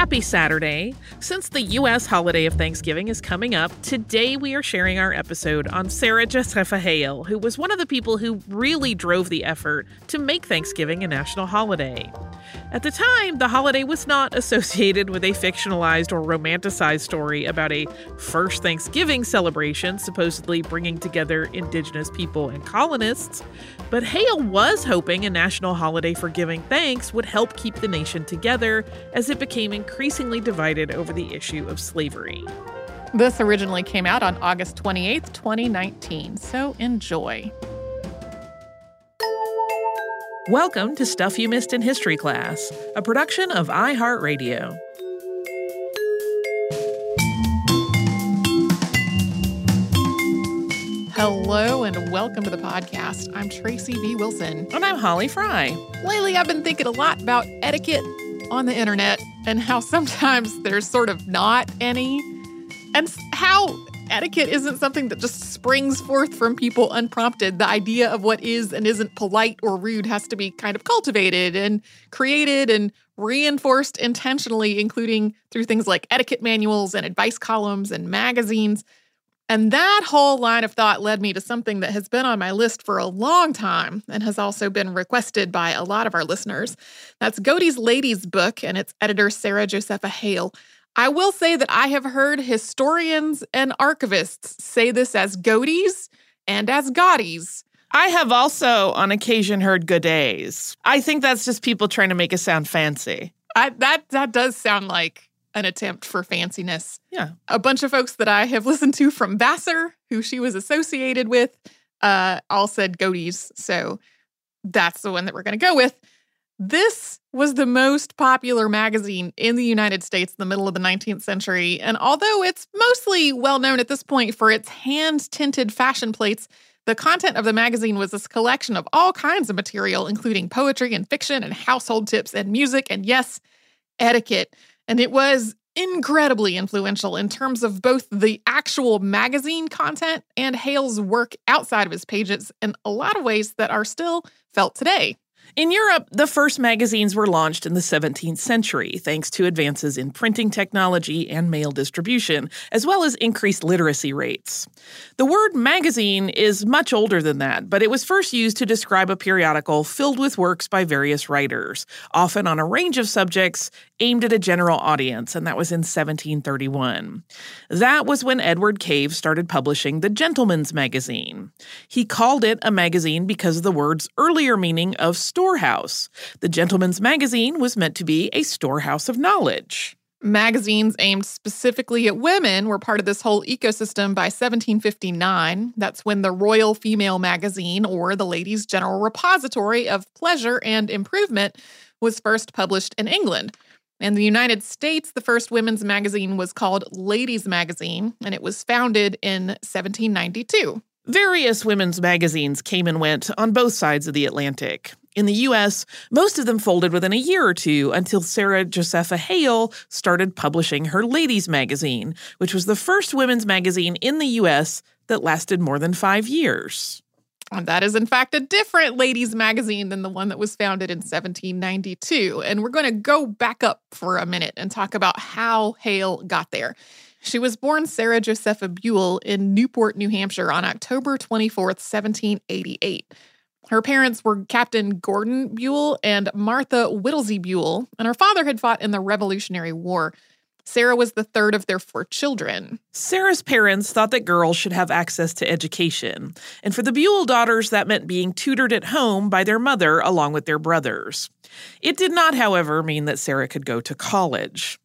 Happy Saturday! Since the U.S. holiday of Thanksgiving is coming up, today we are sharing our episode on Sarah Josepha Hale, who was one of the people who really drove the effort to make Thanksgiving a national holiday. At the time, the holiday was not associated with a fictionalized or romanticized story about a first Thanksgiving celebration supposedly bringing together indigenous people and colonists, but Hale was hoping a national holiday for giving thanks would help keep the nation together as it became increasingly divided over the issue of slavery. This originally came out on August 28th, 2019, so enjoy. Welcome to Stuff You Missed in History Class, a production of iHeartRadio. Hello and welcome to the podcast. I'm Tracy V. Wilson. And I'm Holly Fry. Lately, I've been thinking a lot about etiquette on the internet and how sometimes there's sort of not any, and how etiquette isn't something that just springs forth from people unprompted. The idea of what is and isn't polite or rude has to be kind of cultivated and created and reinforced intentionally, including through things like etiquette manuals and advice columns and magazines. And that whole line of thought led me to something that has been on my list for a long time and has also been requested by a lot of our listeners. That's Godey's Lady's book and its editor, Sarah Josepha Hale. I will say that I have heard historians and archivists say this as Godey's and as Godey's. I have also on occasion heard good days. I think that's just people trying to make it sound fancy. I, that that does sound like an attempt for fanciness. Yeah. A bunch of folks that I have listened to from Vassar, who she was associated with, uh, all said Godey's. So that's the one that we're going to go with. This was the most popular magazine in the United States in the middle of the 19th century. And although it's mostly well known at this point for its hand tinted fashion plates, the content of the magazine was this collection of all kinds of material, including poetry and fiction and household tips and music and, yes, etiquette. And it was incredibly influential in terms of both the actual magazine content and Hale's work outside of his pages in a lot of ways that are still felt today. In Europe, the first magazines were launched in the 17th century thanks to advances in printing technology and mail distribution, as well as increased literacy rates. The word magazine is much older than that, but it was first used to describe a periodical filled with works by various writers, often on a range of subjects aimed at a general audience, and that was in 1731. That was when Edward Cave started publishing the Gentleman's Magazine. He called it a magazine because of the word's earlier meaning of storehouse. The Gentleman's Magazine was meant to be a storehouse of knowledge. Magazines aimed specifically at women were part of this whole ecosystem by 1759. That's when the Royal Female Magazine, or the Ladies' General Repository of Pleasure and Improvement, was first published in England. In the United States, the first women's magazine was called Ladies Magazine, and it was founded in 1792. Various women's magazines came and went on both sides of the Atlantic. In the US, most of them folded within a year or two until Sarah Josepha Hale started publishing her Ladies Magazine, which was the first women's magazine in the US that lasted more than five years. And that is, in fact, a different ladies' magazine than the one that was founded in 1792. And we're going to go back up for a minute and talk about how Hale got there. She was born Sarah Josepha Buell in Newport, New Hampshire on October 24th, 1788. Her parents were Captain Gordon Buell and Martha Whittlesey Buell, and her father had fought in the Revolutionary War. Sarah was the third of their four children. Sarah's parents thought that girls should have access to education, and for the Buell daughters, that meant being tutored at home by their mother along with their brothers. It did not, however, mean that Sarah could go to college.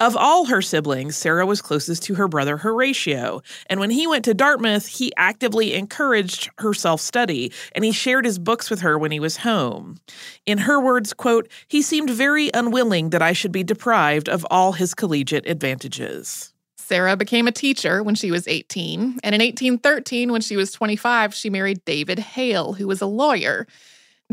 Of all her siblings, Sarah was closest to her brother Horatio, and when he went to Dartmouth, he actively encouraged her self-study, and he shared his books with her when he was home. In her words, quote, "He seemed very unwilling that I should be deprived of all his collegiate advantages." Sarah became a teacher when she was 18, and in 1813, when she was 25, she married David Hale, who was a lawyer.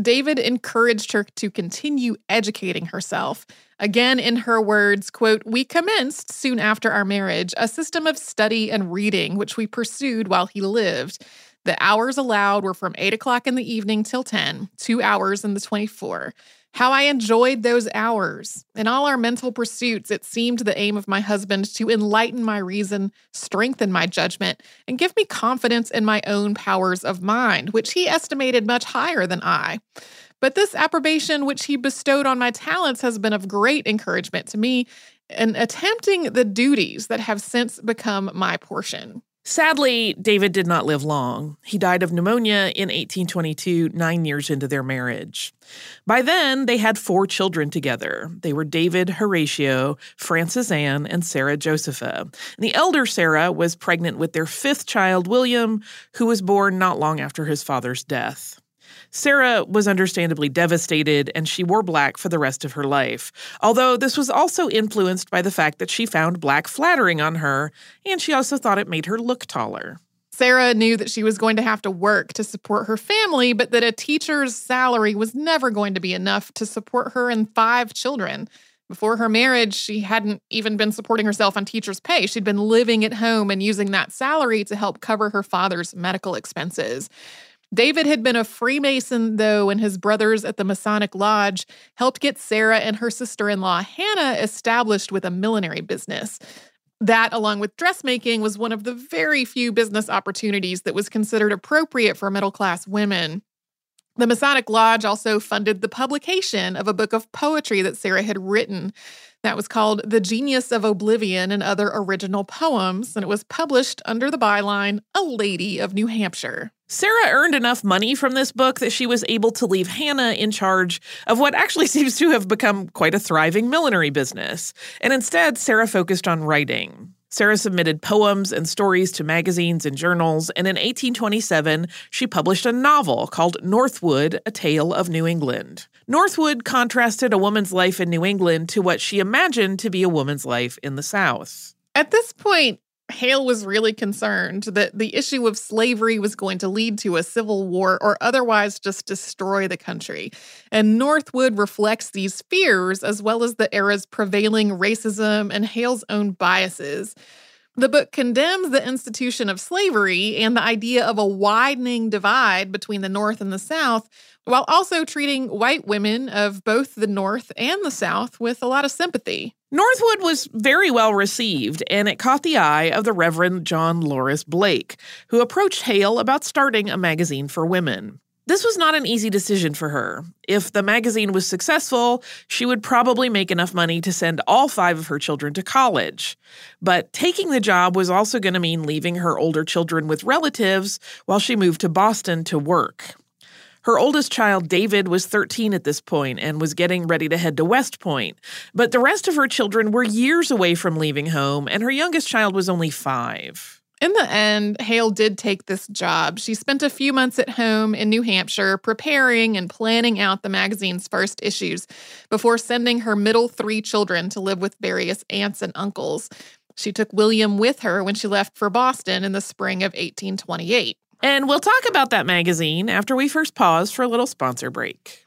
David encouraged her to continue educating herself. Again, in her words, quote, we commenced soon after our marriage a system of study and reading, which we pursued while he lived. The hours allowed were from 8 o'clock in the evening till 10, two hours in the 24. How I enjoyed those hours. In all our mental pursuits, it seemed the aim of my husband to enlighten my reason, strengthen my judgment, and give me confidence in my own powers of mind, which he estimated much higher than I. But this approbation which he bestowed on my talents has been of great encouragement to me in attempting the duties that have since become my portion. Sadly, David did not live long. He died of pneumonia in 1822, nine years into their marriage. By then, they had four children together. They were David Horatio, Frances Anne, and Sarah Josepha. And the elder Sarah was pregnant with their fifth child, William, who was born not long after his father's death. Sarah was understandably devastated and she wore black for the rest of her life, although this was also influenced by the fact that she found black flattering on her and she also thought it made her look taller. Sarah knew that she was going to have to work to support her family, but that a teacher's salary was never going to be enough to support her and five children. Before her marriage, she hadn't even been supporting herself on teacher's pay. She'd been living at home and using that salary to help cover her father's medical expenses. David had been a Freemason, though, and his brothers at the Masonic Lodge helped get Sarah and her sister in law, Hannah, established with a millinery business. That, along with dressmaking, was one of the very few business opportunities that was considered appropriate for middle class women. The Masonic Lodge also funded the publication of a book of poetry that Sarah had written that was called The Genius of Oblivion and Other Original Poems, and it was published under the byline A Lady of New Hampshire. Sarah earned enough money from this book that she was able to leave Hannah in charge of what actually seems to have become quite a thriving millinery business. And instead, Sarah focused on writing. Sarah submitted poems and stories to magazines and journals, and in 1827, she published a novel called Northwood A Tale of New England. Northwood contrasted a woman's life in New England to what she imagined to be a woman's life in the South. At this point, Hale was really concerned that the issue of slavery was going to lead to a civil war or otherwise just destroy the country. And Northwood reflects these fears as well as the era's prevailing racism and Hale's own biases. The book condemns the institution of slavery and the idea of a widening divide between the North and the South, while also treating white women of both the North and the South with a lot of sympathy. Northwood was very well received, and it caught the eye of the Reverend John Lauris Blake, who approached Hale about starting a magazine for women. This was not an easy decision for her. If the magazine was successful, she would probably make enough money to send all five of her children to college. But taking the job was also going to mean leaving her older children with relatives while she moved to Boston to work. Her oldest child, David, was 13 at this point and was getting ready to head to West Point. But the rest of her children were years away from leaving home, and her youngest child was only five. In the end, Hale did take this job. She spent a few months at home in New Hampshire preparing and planning out the magazine's first issues before sending her middle three children to live with various aunts and uncles. She took William with her when she left for Boston in the spring of 1828. And we'll talk about that magazine after we first pause for a little sponsor break.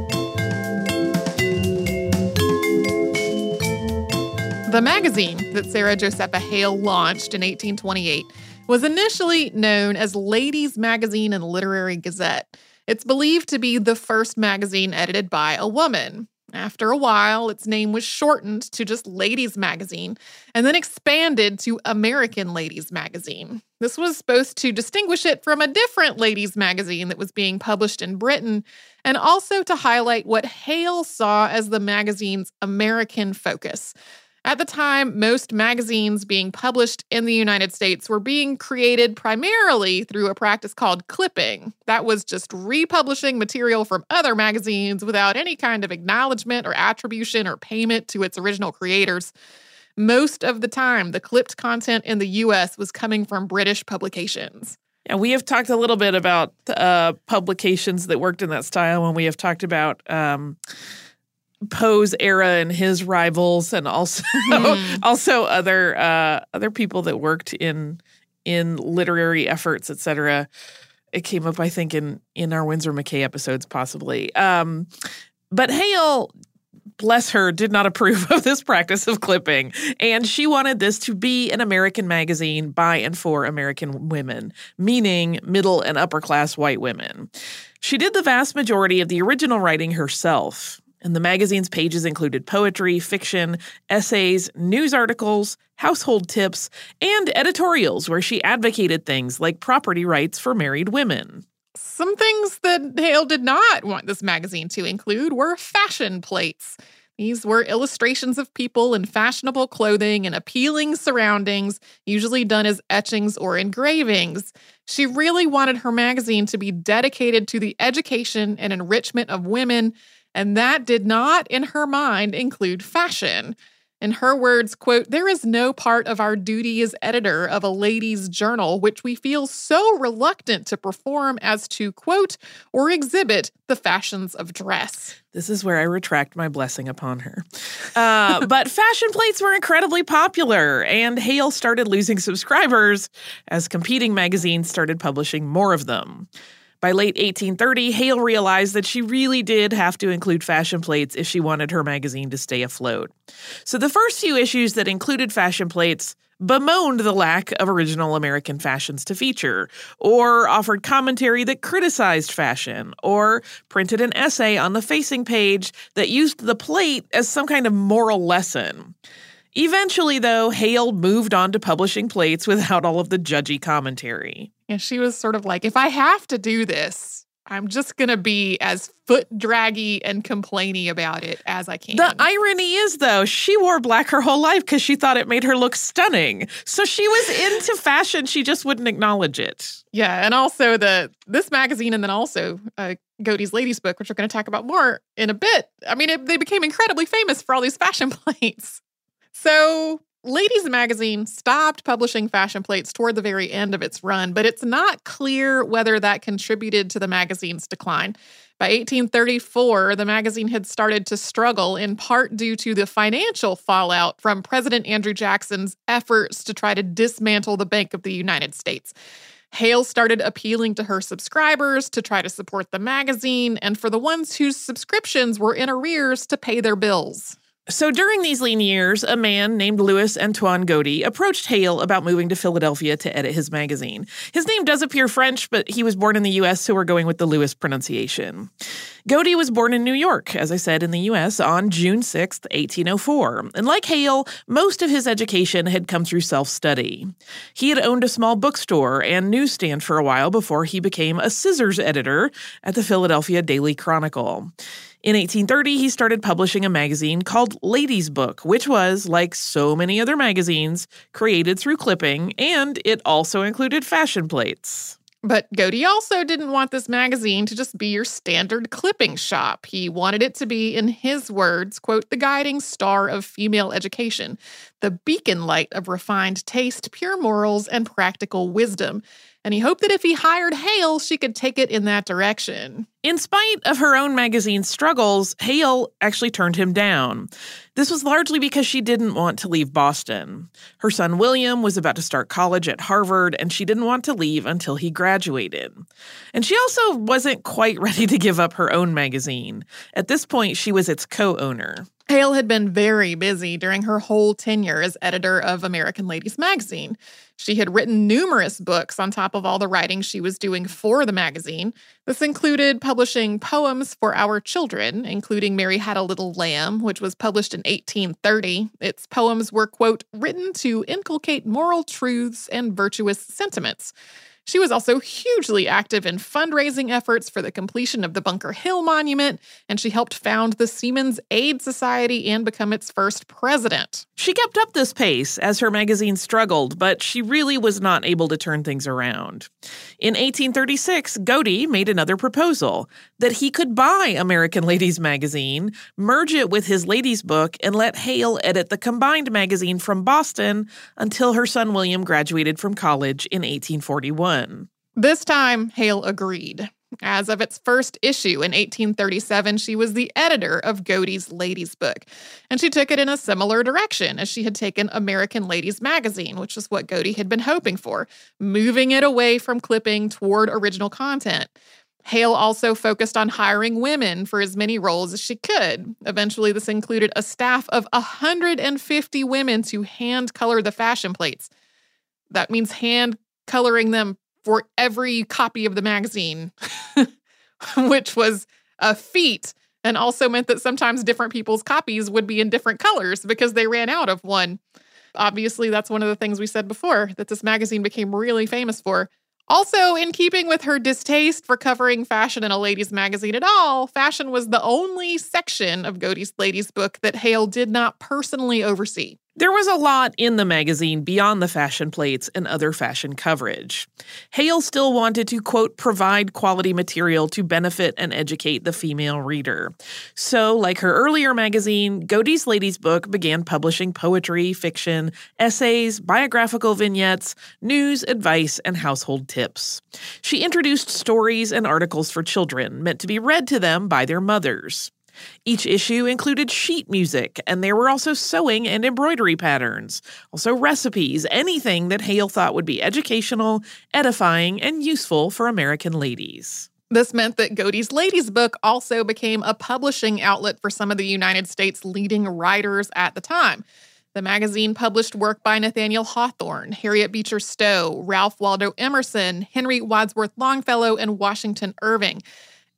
The magazine that Sarah Josepha Hale launched in 1828 was initially known as Ladies' Magazine and Literary Gazette. It's believed to be the first magazine edited by a woman. After a while, its name was shortened to just Ladies Magazine and then expanded to American Ladies Magazine. This was supposed to distinguish it from a different ladies magazine that was being published in Britain and also to highlight what Hale saw as the magazine's American focus. At the time, most magazines being published in the United States were being created primarily through a practice called clipping. That was just republishing material from other magazines without any kind of acknowledgement or attribution or payment to its original creators. Most of the time, the clipped content in the US was coming from British publications. Yeah, we have talked a little bit about uh, publications that worked in that style when we have talked about. Um, Poe's era and his rivals, and also mm. also other uh, other people that worked in in literary efforts, etc. It came up, I think, in in our Winsor McCay episodes, possibly. Um, but Hale bless her, did not approve of this practice of clipping. And she wanted this to be an American magazine by and for American women, meaning middle and upper class white women. She did the vast majority of the original writing herself. And the magazine's pages included poetry, fiction, essays, news articles, household tips, and editorials where she advocated things like property rights for married women. Some things that Hale did not want this magazine to include were fashion plates. These were illustrations of people in fashionable clothing and appealing surroundings, usually done as etchings or engravings. She really wanted her magazine to be dedicated to the education and enrichment of women, and that did not, in her mind, include fashion. In her words, quote, there is no part of our duty as editor of a ladies' journal which we feel so reluctant to perform as to quote or exhibit the fashions of dress. This is where I retract my blessing upon her. Uh, but fashion plates were incredibly popular, and Hale started losing subscribers as competing magazines started publishing more of them. By late 1830, Hale realized that she really did have to include fashion plates if she wanted her magazine to stay afloat. So the first few issues that included fashion plates bemoaned the lack of original American fashions to feature, or offered commentary that criticized fashion, or printed an essay on the facing page that used the plate as some kind of moral lesson. Eventually, though, Hale moved on to publishing plates without all of the judgy commentary. And she was sort of like, if I have to do this, I'm just going to be as foot draggy and complaining about it as I can. The irony is, though, she wore black her whole life because she thought it made her look stunning. So she was into fashion. She just wouldn't acknowledge it. Yeah. And also, the this magazine, and then also uh, Godey's Lady's Book, which we're going to talk about more in a bit. I mean, it, they became incredibly famous for all these fashion plates. So Ladies Magazine stopped publishing fashion plates toward the very end of its run, but it's not clear whether that contributed to the magazine's decline. By 1834, the magazine had started to struggle in part due to the financial fallout from President Andrew Jackson's efforts to try to dismantle the Bank of the United States. Hale started appealing to her subscribers to try to support the magazine, and for the ones whose subscriptions were in arrears to pay their bills. So during these lean years, a man named Louis Antoine Godey approached Hale about moving to Philadelphia to edit his magazine. His name does appear French, but he was born in the US, so we're going with the Louis pronunciation. Godey was born in New York, as I said, in the US on June 6, 1804. And like Hale, most of his education had come through self study. He had owned a small bookstore and newsstand for a while before he became a scissors editor at the Philadelphia Daily Chronicle. In 1830, he started publishing a magazine called Ladies Book, which was, like so many other magazines, created through clipping, and it also included fashion plates. But Godey also didn't want this magazine to just be your standard clipping shop. He wanted it to be, in his words, quote, the guiding star of female education, the beacon light of refined taste, pure morals, and practical wisdom and he hoped that if he hired Hale, she could take it in that direction. In spite of her own magazine's struggles, Hale actually turned him down. This was largely because she didn't want to leave Boston. Her son William was about to start college at Harvard, and she didn't want to leave until he graduated. And she also wasn't quite ready to give up her own magazine. At this point, she was its co owner. Hale had been very busy during her whole tenure as editor of American Ladies magazine. She had written numerous books on top of all the writing she was doing for the magazine. This included publishing poems for our children, including Mary Had a Little Lamb, which was published in 1830. Its poems were, quote, written to inculcate moral truths and virtuous sentiments. She was also hugely active in fundraising efforts for the completion of the Bunker Hill Monument, and she helped found the Seamen's Aid Society and become its first president. She kept up this pace as her magazine struggled, but she really was not able to turn things around. In 1836, Godey made another proposal that he could buy American Ladies magazine, merge it with his ladies' book, and let Hale edit the combined magazine from Boston until her son William graduated from college in 1841. This time, Hale agreed. As of its first issue in 1837, she was the editor of Godey's Lady's Book, and she took it in a similar direction as she had taken American Ladies Magazine, which is what Godey had been hoping for, moving it away from clipping toward original content. Hale also focused on hiring women for as many roles as she could. Eventually, this included a staff of 150 women to hand color the fashion plates. That means hand coloring them for every copy of the magazine, which was a feat and also meant that sometimes different people's copies would be in different colors because they ran out of one. Obviously, that's one of the things we said before that this magazine became really famous for. Also, in keeping with her distaste for covering fashion in a ladies' magazine at all, fashion was the only section of Godey's Lady's book that Hale did not personally oversee. There was a lot in the magazine beyond the fashion plates and other fashion coverage. Hale still wanted to, quote, provide quality material to benefit and educate the female reader. So, like her earlier magazine, Godey's Lady's Book began publishing poetry, fiction, essays, biographical vignettes, news, advice, and household tips. She introduced stories and articles for children meant to be read to them by their mothers. Each issue included sheet music, and there were also sewing and embroidery patterns, also recipes, anything that Hale thought would be educational, edifying, and useful for American ladies. This meant that Godey's Lady's Book also became a publishing outlet for some of the United States' leading writers at the time. The magazine published work by Nathaniel Hawthorne, Harriet Beecher Stowe, Ralph Waldo Emerson, Henry Wadsworth Longfellow, and Washington Irving.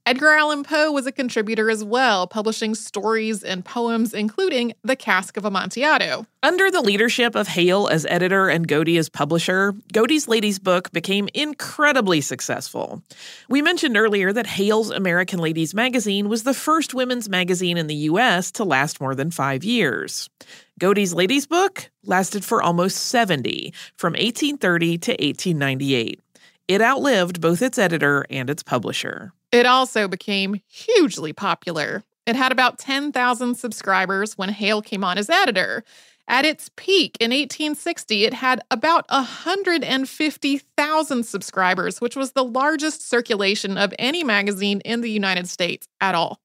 Edgar Allan Poe was a contributor as well, publishing stories and poems, including The Cask of Amontillado. Under the leadership of Hale as editor and Godey as publisher, Godey's Lady's book became incredibly successful. We mentioned earlier that Hale's American Ladies magazine was the first women's magazine in the U.S. to last more than five years. Godey's Lady's book lasted for almost 70, from 1830 to 1898. It outlived both its editor and its publisher. It also became hugely popular. It had about 10,000 subscribers when Hale came on as editor. At its peak in 1860, it had about 150,000 subscribers, which was the largest circulation of any magazine in the United States at all.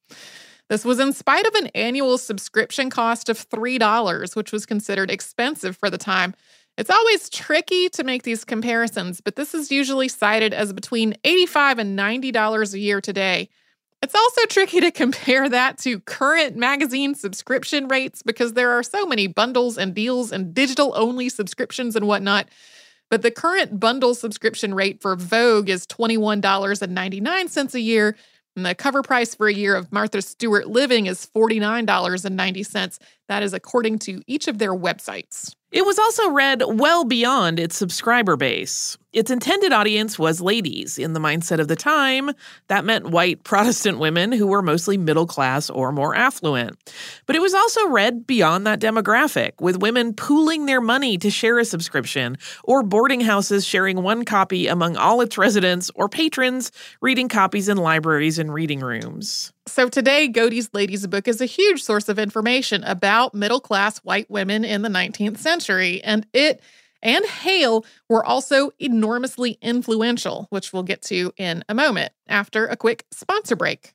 This was in spite of an annual subscription cost of $3, which was considered expensive for the time. It's always tricky to make these comparisons, but this is usually cited as between 85 and $90 a year today. It's also tricky to compare that to current magazine subscription rates because there are so many bundles and deals and digital only subscriptions and whatnot. But the current bundle subscription rate for Vogue is $21.99 a year, and the cover price for a year of Martha Stewart Living is $49.90. That is according to each of their websites. It was also read well beyond its subscriber base. Its intended audience was ladies. In the mindset of the time, that meant white Protestant women who were mostly middle class or more affluent. But it was also read beyond that demographic, with women pooling their money to share a subscription, or boarding houses sharing one copy among all its residents, or patrons reading copies in libraries and reading rooms. So today, Godey's Lady's Book is a huge source of information about middle class white women in the 19th century, and it and Hale were also enormously influential, which we'll get to in a moment after a quick sponsor break.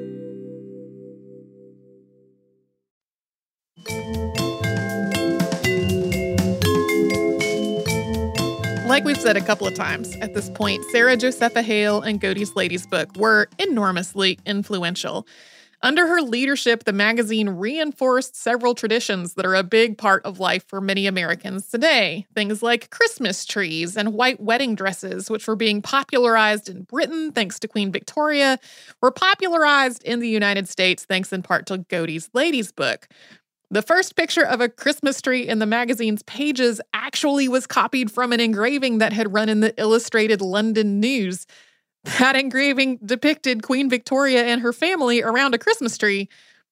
Like we've said a couple of times at this point, Sarah Josepha Hale and Godey's Lady's book were enormously influential. Under her leadership, the magazine reinforced several traditions that are a big part of life for many Americans today. Things like Christmas trees and white wedding dresses, which were being popularized in Britain thanks to Queen Victoria, were popularized in the United States thanks in part to Godey's Lady's book. The first picture of a Christmas tree in the magazine's pages actually was copied from an engraving that had run in the Illustrated London News. That engraving depicted Queen Victoria and her family around a Christmas tree,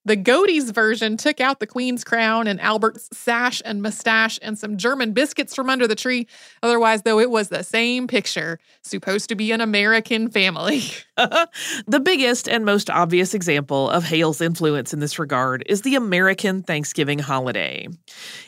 the Godey's version took out the Queen's crown and Albert's sash and mustache and some German biscuits from under the tree. Otherwise, though, it was the same picture, supposed to be an American family. the biggest and most obvious example of Hale's influence in this regard is the American Thanksgiving holiday.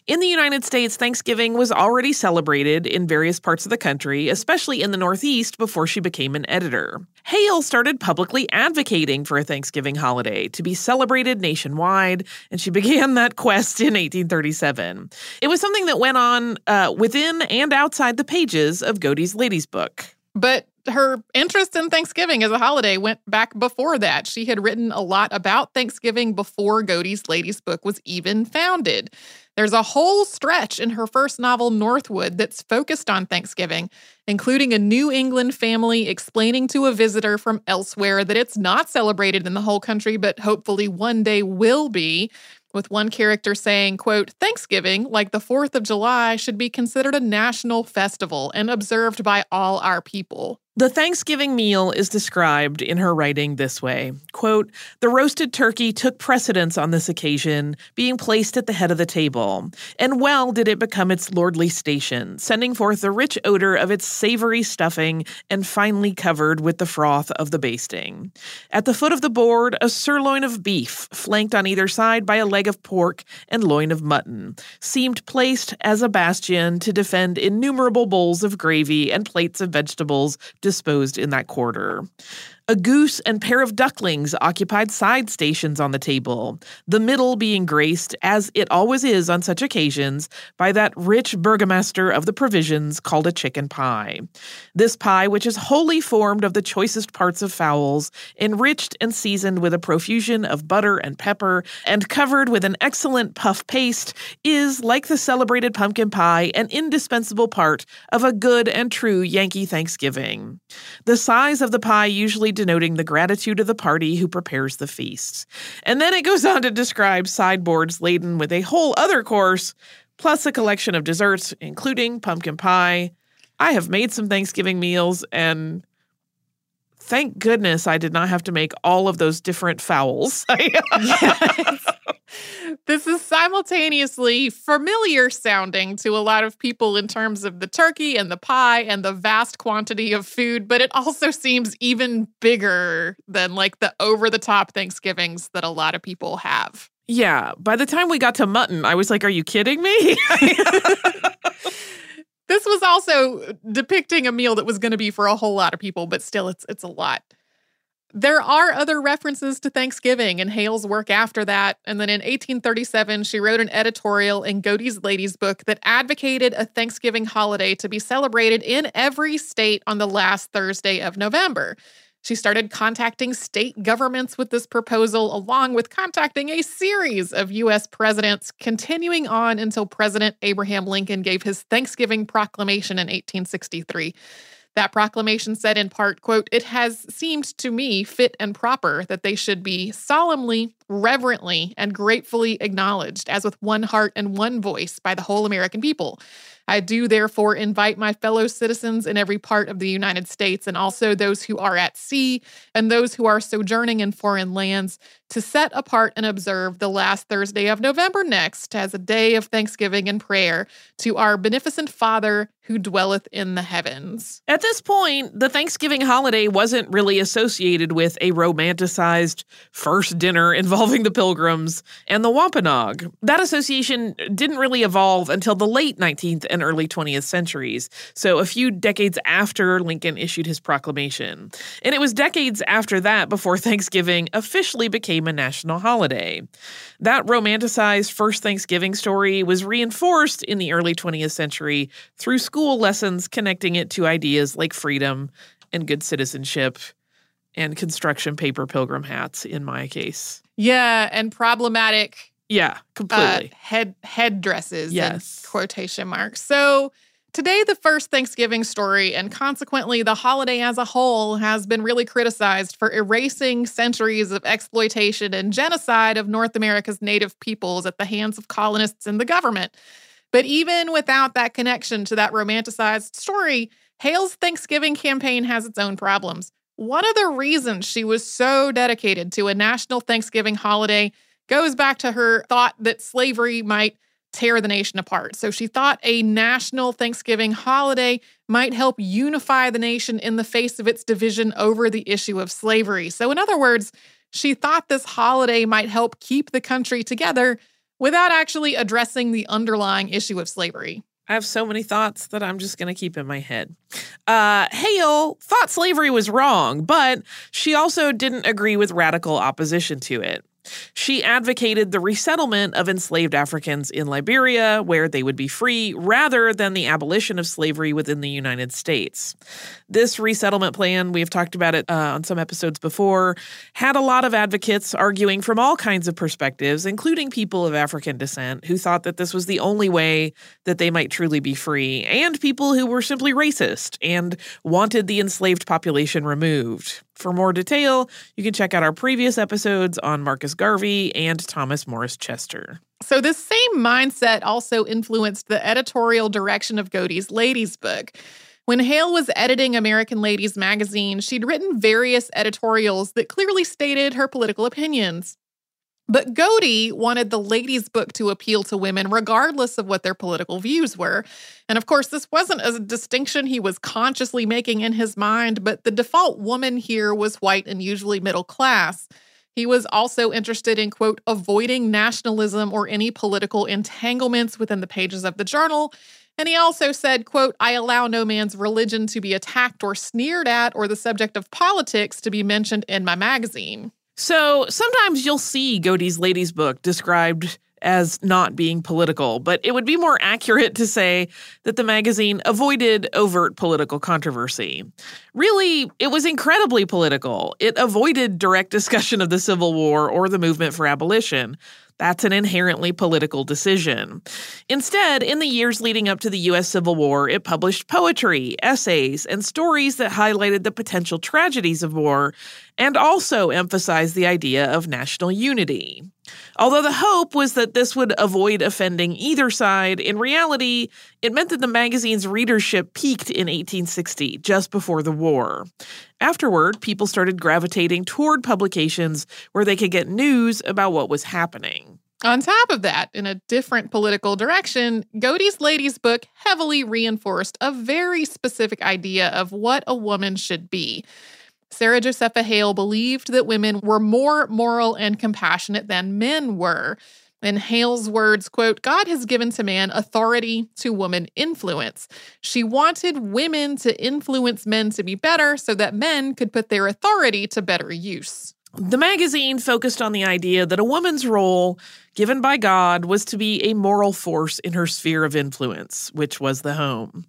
In the United States, Thanksgiving was already celebrated in various parts of the country, especially in the Northeast, before she became an editor. Hale started publicly advocating for a Thanksgiving holiday to be celebrated nationwide, and she began that quest in 1837. It was something that went on uh, within and outside the pages of Godey's Lady's book. But her interest in Thanksgiving as a holiday went back before that. She had written a lot about Thanksgiving before Godey's Lady's book was even founded. There's a whole stretch in her first novel, Northwood, that's focused on Thanksgiving, including a New England family explaining to a visitor from elsewhere that it's not celebrated in the whole country, but hopefully one day will be with one character saying, quote, Thanksgiving, like the 4th of July, should be considered a national festival and observed by all our people. The Thanksgiving meal is described in her writing this way quote, The roasted turkey took precedence on this occasion, being placed at the head of the table, and well did it become its lordly station, sending forth the rich odor of its savory stuffing and finely covered with the froth of the basting. At the foot of the board, a sirloin of beef, flanked on either side by a leg of pork and loin of mutton, seemed placed as a bastion to defend innumerable bowls of gravy and plates of vegetables disposed in that quarter. A goose and pair of ducklings occupied side stations on the table, the middle being graced, as it always is on such occasions, by that rich burgomaster of the provisions called a chicken pie. This pie, which is wholly formed of the choicest parts of fowls, enriched and seasoned with a profusion of butter and pepper, and covered with an excellent puff paste, is, like the celebrated pumpkin pie, an indispensable part of a good and true Yankee Thanksgiving. The size of the pie usually denoting the gratitude of the party who prepares the feast. And then it goes on to describe sideboards laden with a whole other course, plus a collection of desserts, including pumpkin pie. I have made some Thanksgiving meals, and thank goodness I did not have to make all of those different fowls. yes. This is simultaneously familiar sounding to a lot of people in terms of the turkey and the pie and the vast quantity of food, but it also seems even bigger than like the over the top Thanksgivings that a lot of people have. Yeah. By the time we got to mutton, I was like, are you kidding me? this was also depicting a meal that was going to be for a whole lot of people, but still it's it's a lot. There are other references to Thanksgiving in Hale's work after that. And then in 1837, she wrote an editorial in Godey's Lady's Book that advocated a Thanksgiving holiday to be celebrated in every state on the last Thursday of November. She started contacting state governments with this proposal, along with contacting a series of U.S. presidents, continuing on until President Abraham Lincoln gave his Thanksgiving proclamation in 1863. That proclamation said in part, quote, "It has seemed to me fit and proper that they should be solemnly, reverently, and gratefully acknowledged as with one heart and one voice by the whole American people." I do therefore invite my fellow citizens in every part of the United States and also those who are at sea and those who are sojourning in foreign lands to set apart and observe the last Thursday of November next as a day of thanksgiving and prayer to our beneficent Father who dwelleth in the heavens. At this point, the Thanksgiving holiday wasn't really associated with a romanticized first dinner involving the Pilgrims and the Wampanoag. That association didn't really evolve until the late 19th and early 20th centuries, so a few decades after Lincoln issued his proclamation. And it was decades after that before Thanksgiving officially became a national holiday. That romanticized first Thanksgiving story was reinforced in the early 20th century through school lessons connecting it to ideas like freedom and good citizenship and construction paper pilgrim hats in my case. Yeah, and problematic yeah, completely. Uh, head headdresses yes. quotation marks. So Today, the first Thanksgiving story, and consequently the holiday as a whole, has been really criticized for erasing centuries of exploitation and genocide of North America's native peoples at the hands of colonists and the government. But even without that connection to that romanticized story, Hale's Thanksgiving campaign has its own problems. One of the reasons she was so dedicated to a national Thanksgiving holiday goes back to her thought that slavery might tear the nation apart. So she thought a national Thanksgiving holiday might help unify the nation in the face of its division over the issue of slavery. So, in other words, she thought this holiday might help keep the country together without actually addressing the underlying issue of slavery. I have so many thoughts that I'm just going to keep in my head. Uh, Hale thought slavery was wrong, but she also didn't agree with radical opposition to it. She advocated the resettlement of enslaved Africans in Liberia, where they would be free, rather than the abolition of slavery within the United States. This resettlement plan, we have talked about it uh, on some episodes before, had a lot of advocates arguing from all kinds of perspectives, including people of African descent who thought that this was the only way that they might truly be free, and people who were simply racist and wanted the enslaved population removed. For more detail, you can check out our previous episodes on Marcus Garvey and Thomas Morris Chester. So, this same mindset also influenced the editorial direction of Godey's Lady's book. When Hale was editing American Ladies magazine, she'd written various editorials that clearly stated her political opinions. But Godey wanted the ladies' book to appeal to women regardless of what their political views were. And of course, this wasn't a distinction he was consciously making in his mind, but the default woman here was white and usually middle class. He was also interested in, quote, avoiding nationalism or any political entanglements within the pages of the journal And he also said, quote, I allow no man's religion to be attacked or sneered at or the subject of politics to be mentioned in my magazine. So sometimes you'll see Godey's Lady's book described as not being political, but it would be more accurate to say that the magazine avoided overt political controversy. Really, it was incredibly political. It avoided direct discussion of the Civil War or the movement for abolition. That's an inherently political decision. Instead, in the years leading up to the U.S. Civil War, it published poetry, essays, and stories that highlighted the potential tragedies of war and also emphasized the idea of national unity. Although the hope was that this would avoid offending either side, in reality, it meant that the magazine's readership peaked in 1860, just before the war. Afterward, people started gravitating toward publications where they could get news about what was happening. On top of that, in a different political direction, Godey's Lady's book heavily reinforced a very specific idea of what a woman should be. Sarah Josepha Hale believed that women were more moral and compassionate than men were. In Hale's words, quote, God has given to man authority to woman influence. She wanted women to influence men to be better so that men could put their authority to better use. The magazine focused on the idea that a woman's role, given by God, was to be a moral force in her sphere of influence, which was the home.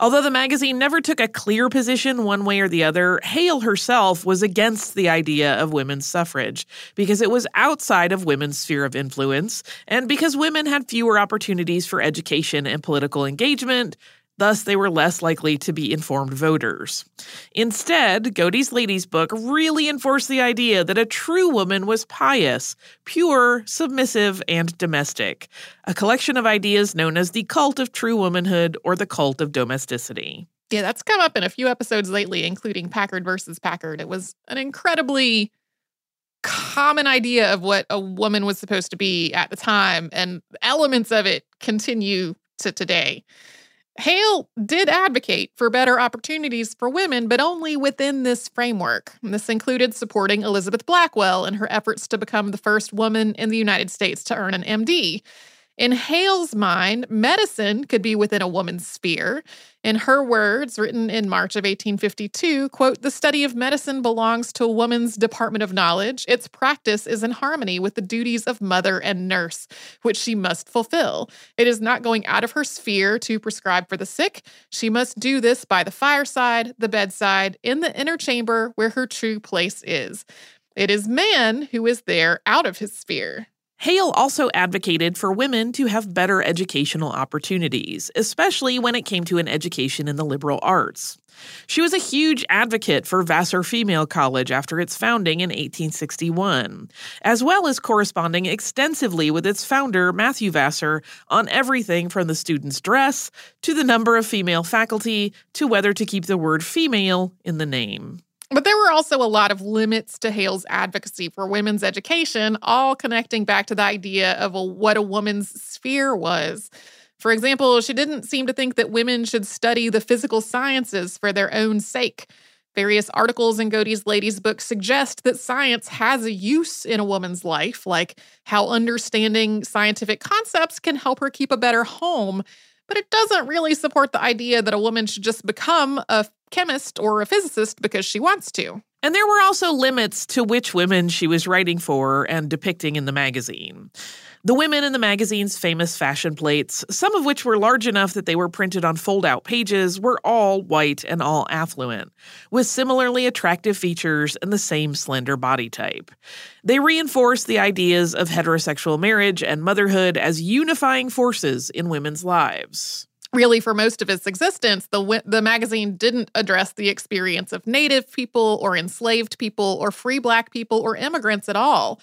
Although the magazine never took a clear position one way or the other, Hale herself was against the idea of women's suffrage because it was outside of women's sphere of influence and because women had fewer opportunities for education and political engagement, Thus, they were less likely to be informed voters. Instead, Godey's Lady's book really enforced the idea that a true woman was pious, pure, submissive, and domestic, a collection of ideas known as the cult of true womanhood or the cult of domesticity. Yeah, that's come up in a few episodes lately, including Packard versus Packard. It was an incredibly common idea of what a woman was supposed to be at the time, and elements of it continue to today. Hale did advocate for better opportunities for women, but only within this framework. This included supporting Elizabeth Blackwell in her efforts to become the first woman in the United States to earn an MD. In Hale's mind, medicine could be within a woman's sphere. In her words, written in March of 1852, quote, the study of medicine belongs to a woman's department of knowledge. Its practice is in harmony with the duties of mother and nurse, which she must fulfill. It is not going out of her sphere to prescribe for the sick. She must do this by the fireside, the bedside, in the inner chamber where her true place is. It is man who is there out of his sphere. Hale also advocated for women to have better educational opportunities, especially when it came to an education in the liberal arts. She was a huge advocate for Vassar Female College after its founding in 1861, as well as corresponding extensively with its founder, Matthew Vassar, on everything from the students' dress to the number of female faculty to whether to keep the word female in the name. But there were also a lot of limits to Hale's advocacy for women's education, all connecting back to the idea of a, what a woman's sphere was. For example, she didn't seem to think that women should study the physical sciences for their own sake. Various articles in Godey's Lady's book suggest that science has a use in a woman's life, like how understanding scientific concepts can help her keep a better home but it doesn't really support the idea that a woman should just become a chemist or a physicist because she wants to. And there were also limits to which women she was writing for and depicting in the magazine. The women in the magazine's famous fashion plates, some of which were large enough that they were printed on fold out pages, were all white and all affluent, with similarly attractive features and the same slender body type. They reinforced the ideas of heterosexual marriage and motherhood as unifying forces in women's lives really for most of its existence the the magazine didn't address the experience of native people or enslaved people or free black people or immigrants at all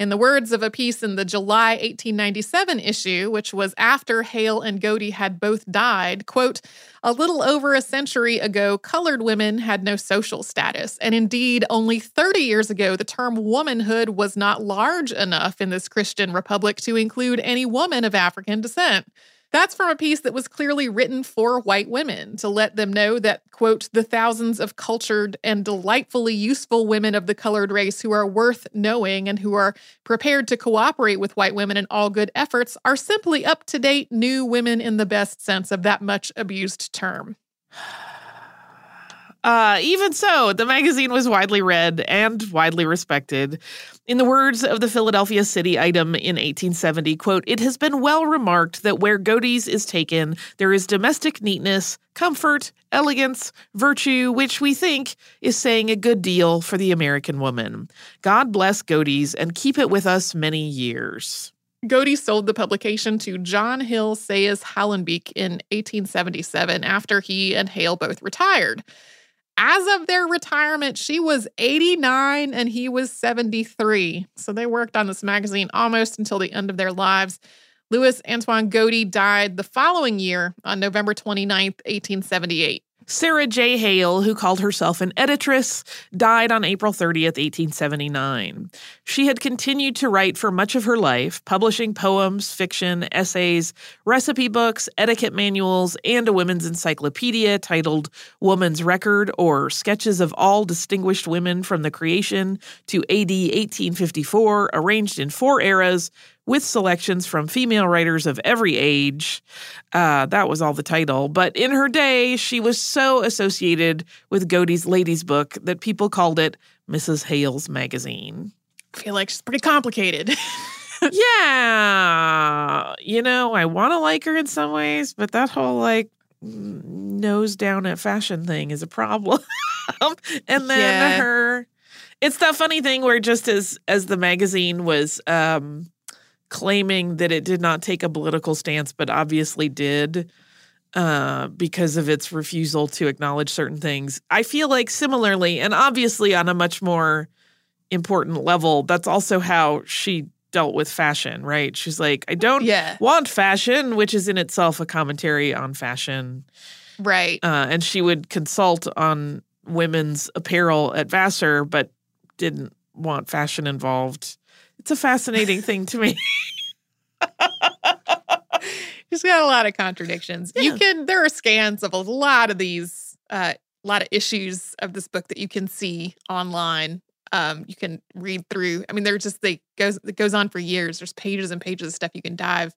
in the words of a piece in the July 1897 issue, which was after Hale and Godey had both died, quote, a little over a century ago, colored women had no social status. And indeed, only 30 years ago, the term womanhood was not large enough in this Christian republic to include any woman of African descent. That's from a piece that was clearly written for white women to let them know that, quote, the thousands of cultured and delightfully useful women of the colored race who are worth knowing and who are prepared to cooperate with white women in all good efforts are simply up to date new women in the best sense of that much abused term. Uh, even so, the magazine was widely read and widely respected. In the words of the Philadelphia City item in 1870, quote, it has been well remarked that where Godey's is taken, there is domestic neatness, comfort, elegance, virtue, which we think is saying a good deal for the American woman. God bless Godey's and keep it with us many years. Godey sold the publication to John Hill Sayes Hallenbeek in 1877 after he and Hale both retired. As of their retirement, she was 89 and he was 73. So they worked on this magazine almost until the end of their lives. Louis Antoine Godey died the following year on November 29th, 1878. Sarah J. Hale, who called herself an editress, died on April 30th, 1879. She had continued to write for much of her life, publishing poems, fiction, essays, recipe books, etiquette manuals, and a women's encyclopedia titled Woman's Record or Sketches of All Distinguished Women from the Creation to AD 1854, arranged in four eras with selections from female writers of every age. Uh, that was all the title. But in her day, she was so associated with Godey's Lady's Book that people called it Mrs. Hale's Magazine. I feel like she's pretty complicated. yeah. You know, I want to like her in some ways, but that whole like nose down at fashion thing is a problem. and then Yeah. her it's that funny thing where just as as the magazine was um claiming that it did not take a political stance but obviously did uh because of its refusal to acknowledge certain things. I feel like similarly and obviously on a much more important level that's also how she dealt with fashion, right? She's like I don't yeah, want fashion, which is in itself a commentary on fashion. right. Uh, and she would consult on women's apparel at Vassar, but didn't want fashion involved. It's a fascinating thing to me. She's got a lot of contradictions. You can there are scans of a lot of these uh a lot of issues of this book that you can see online. Um you can read through. I mean they're just they goes it goes on for years. There's pages and pages of stuff you can dive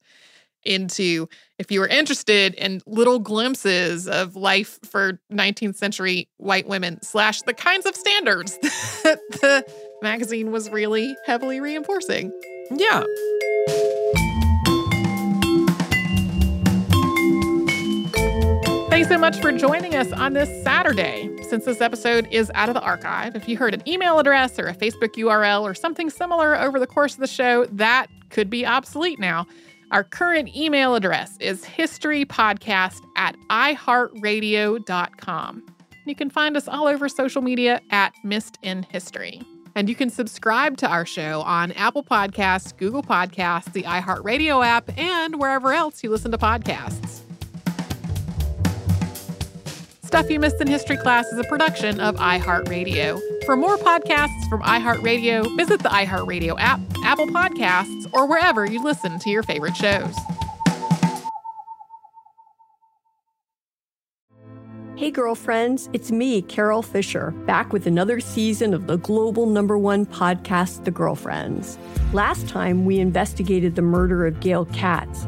into if you were interested in little glimpses of life for 19th century white women slash the kinds of standards that the magazine was really heavily reinforcing. yeah. Thanks so much for joining us on this Saturday. Since this episode is out of the archive, if you heard an email address or a Facebook URL or something similar over the course of the show, that could be obsolete now. Our current email address is historypodcast at iheartradio.com. You can find us all over social media at Missed in History. And you can subscribe to our show on Apple Podcasts, Google Podcasts, the iHeartRadio app, and wherever else you listen to podcasts. Stuff You Missed in History Class is a production of iHeartRadio. For more podcasts from iHeartRadio, visit the iHeartRadio app, Apple Podcasts, or wherever you listen to your favorite shows. Hey, girlfriends, it's me, Carol Fisher, back with another season of the global number one podcast, The Girlfriends. Last time, we investigated the murder of Gail Katz.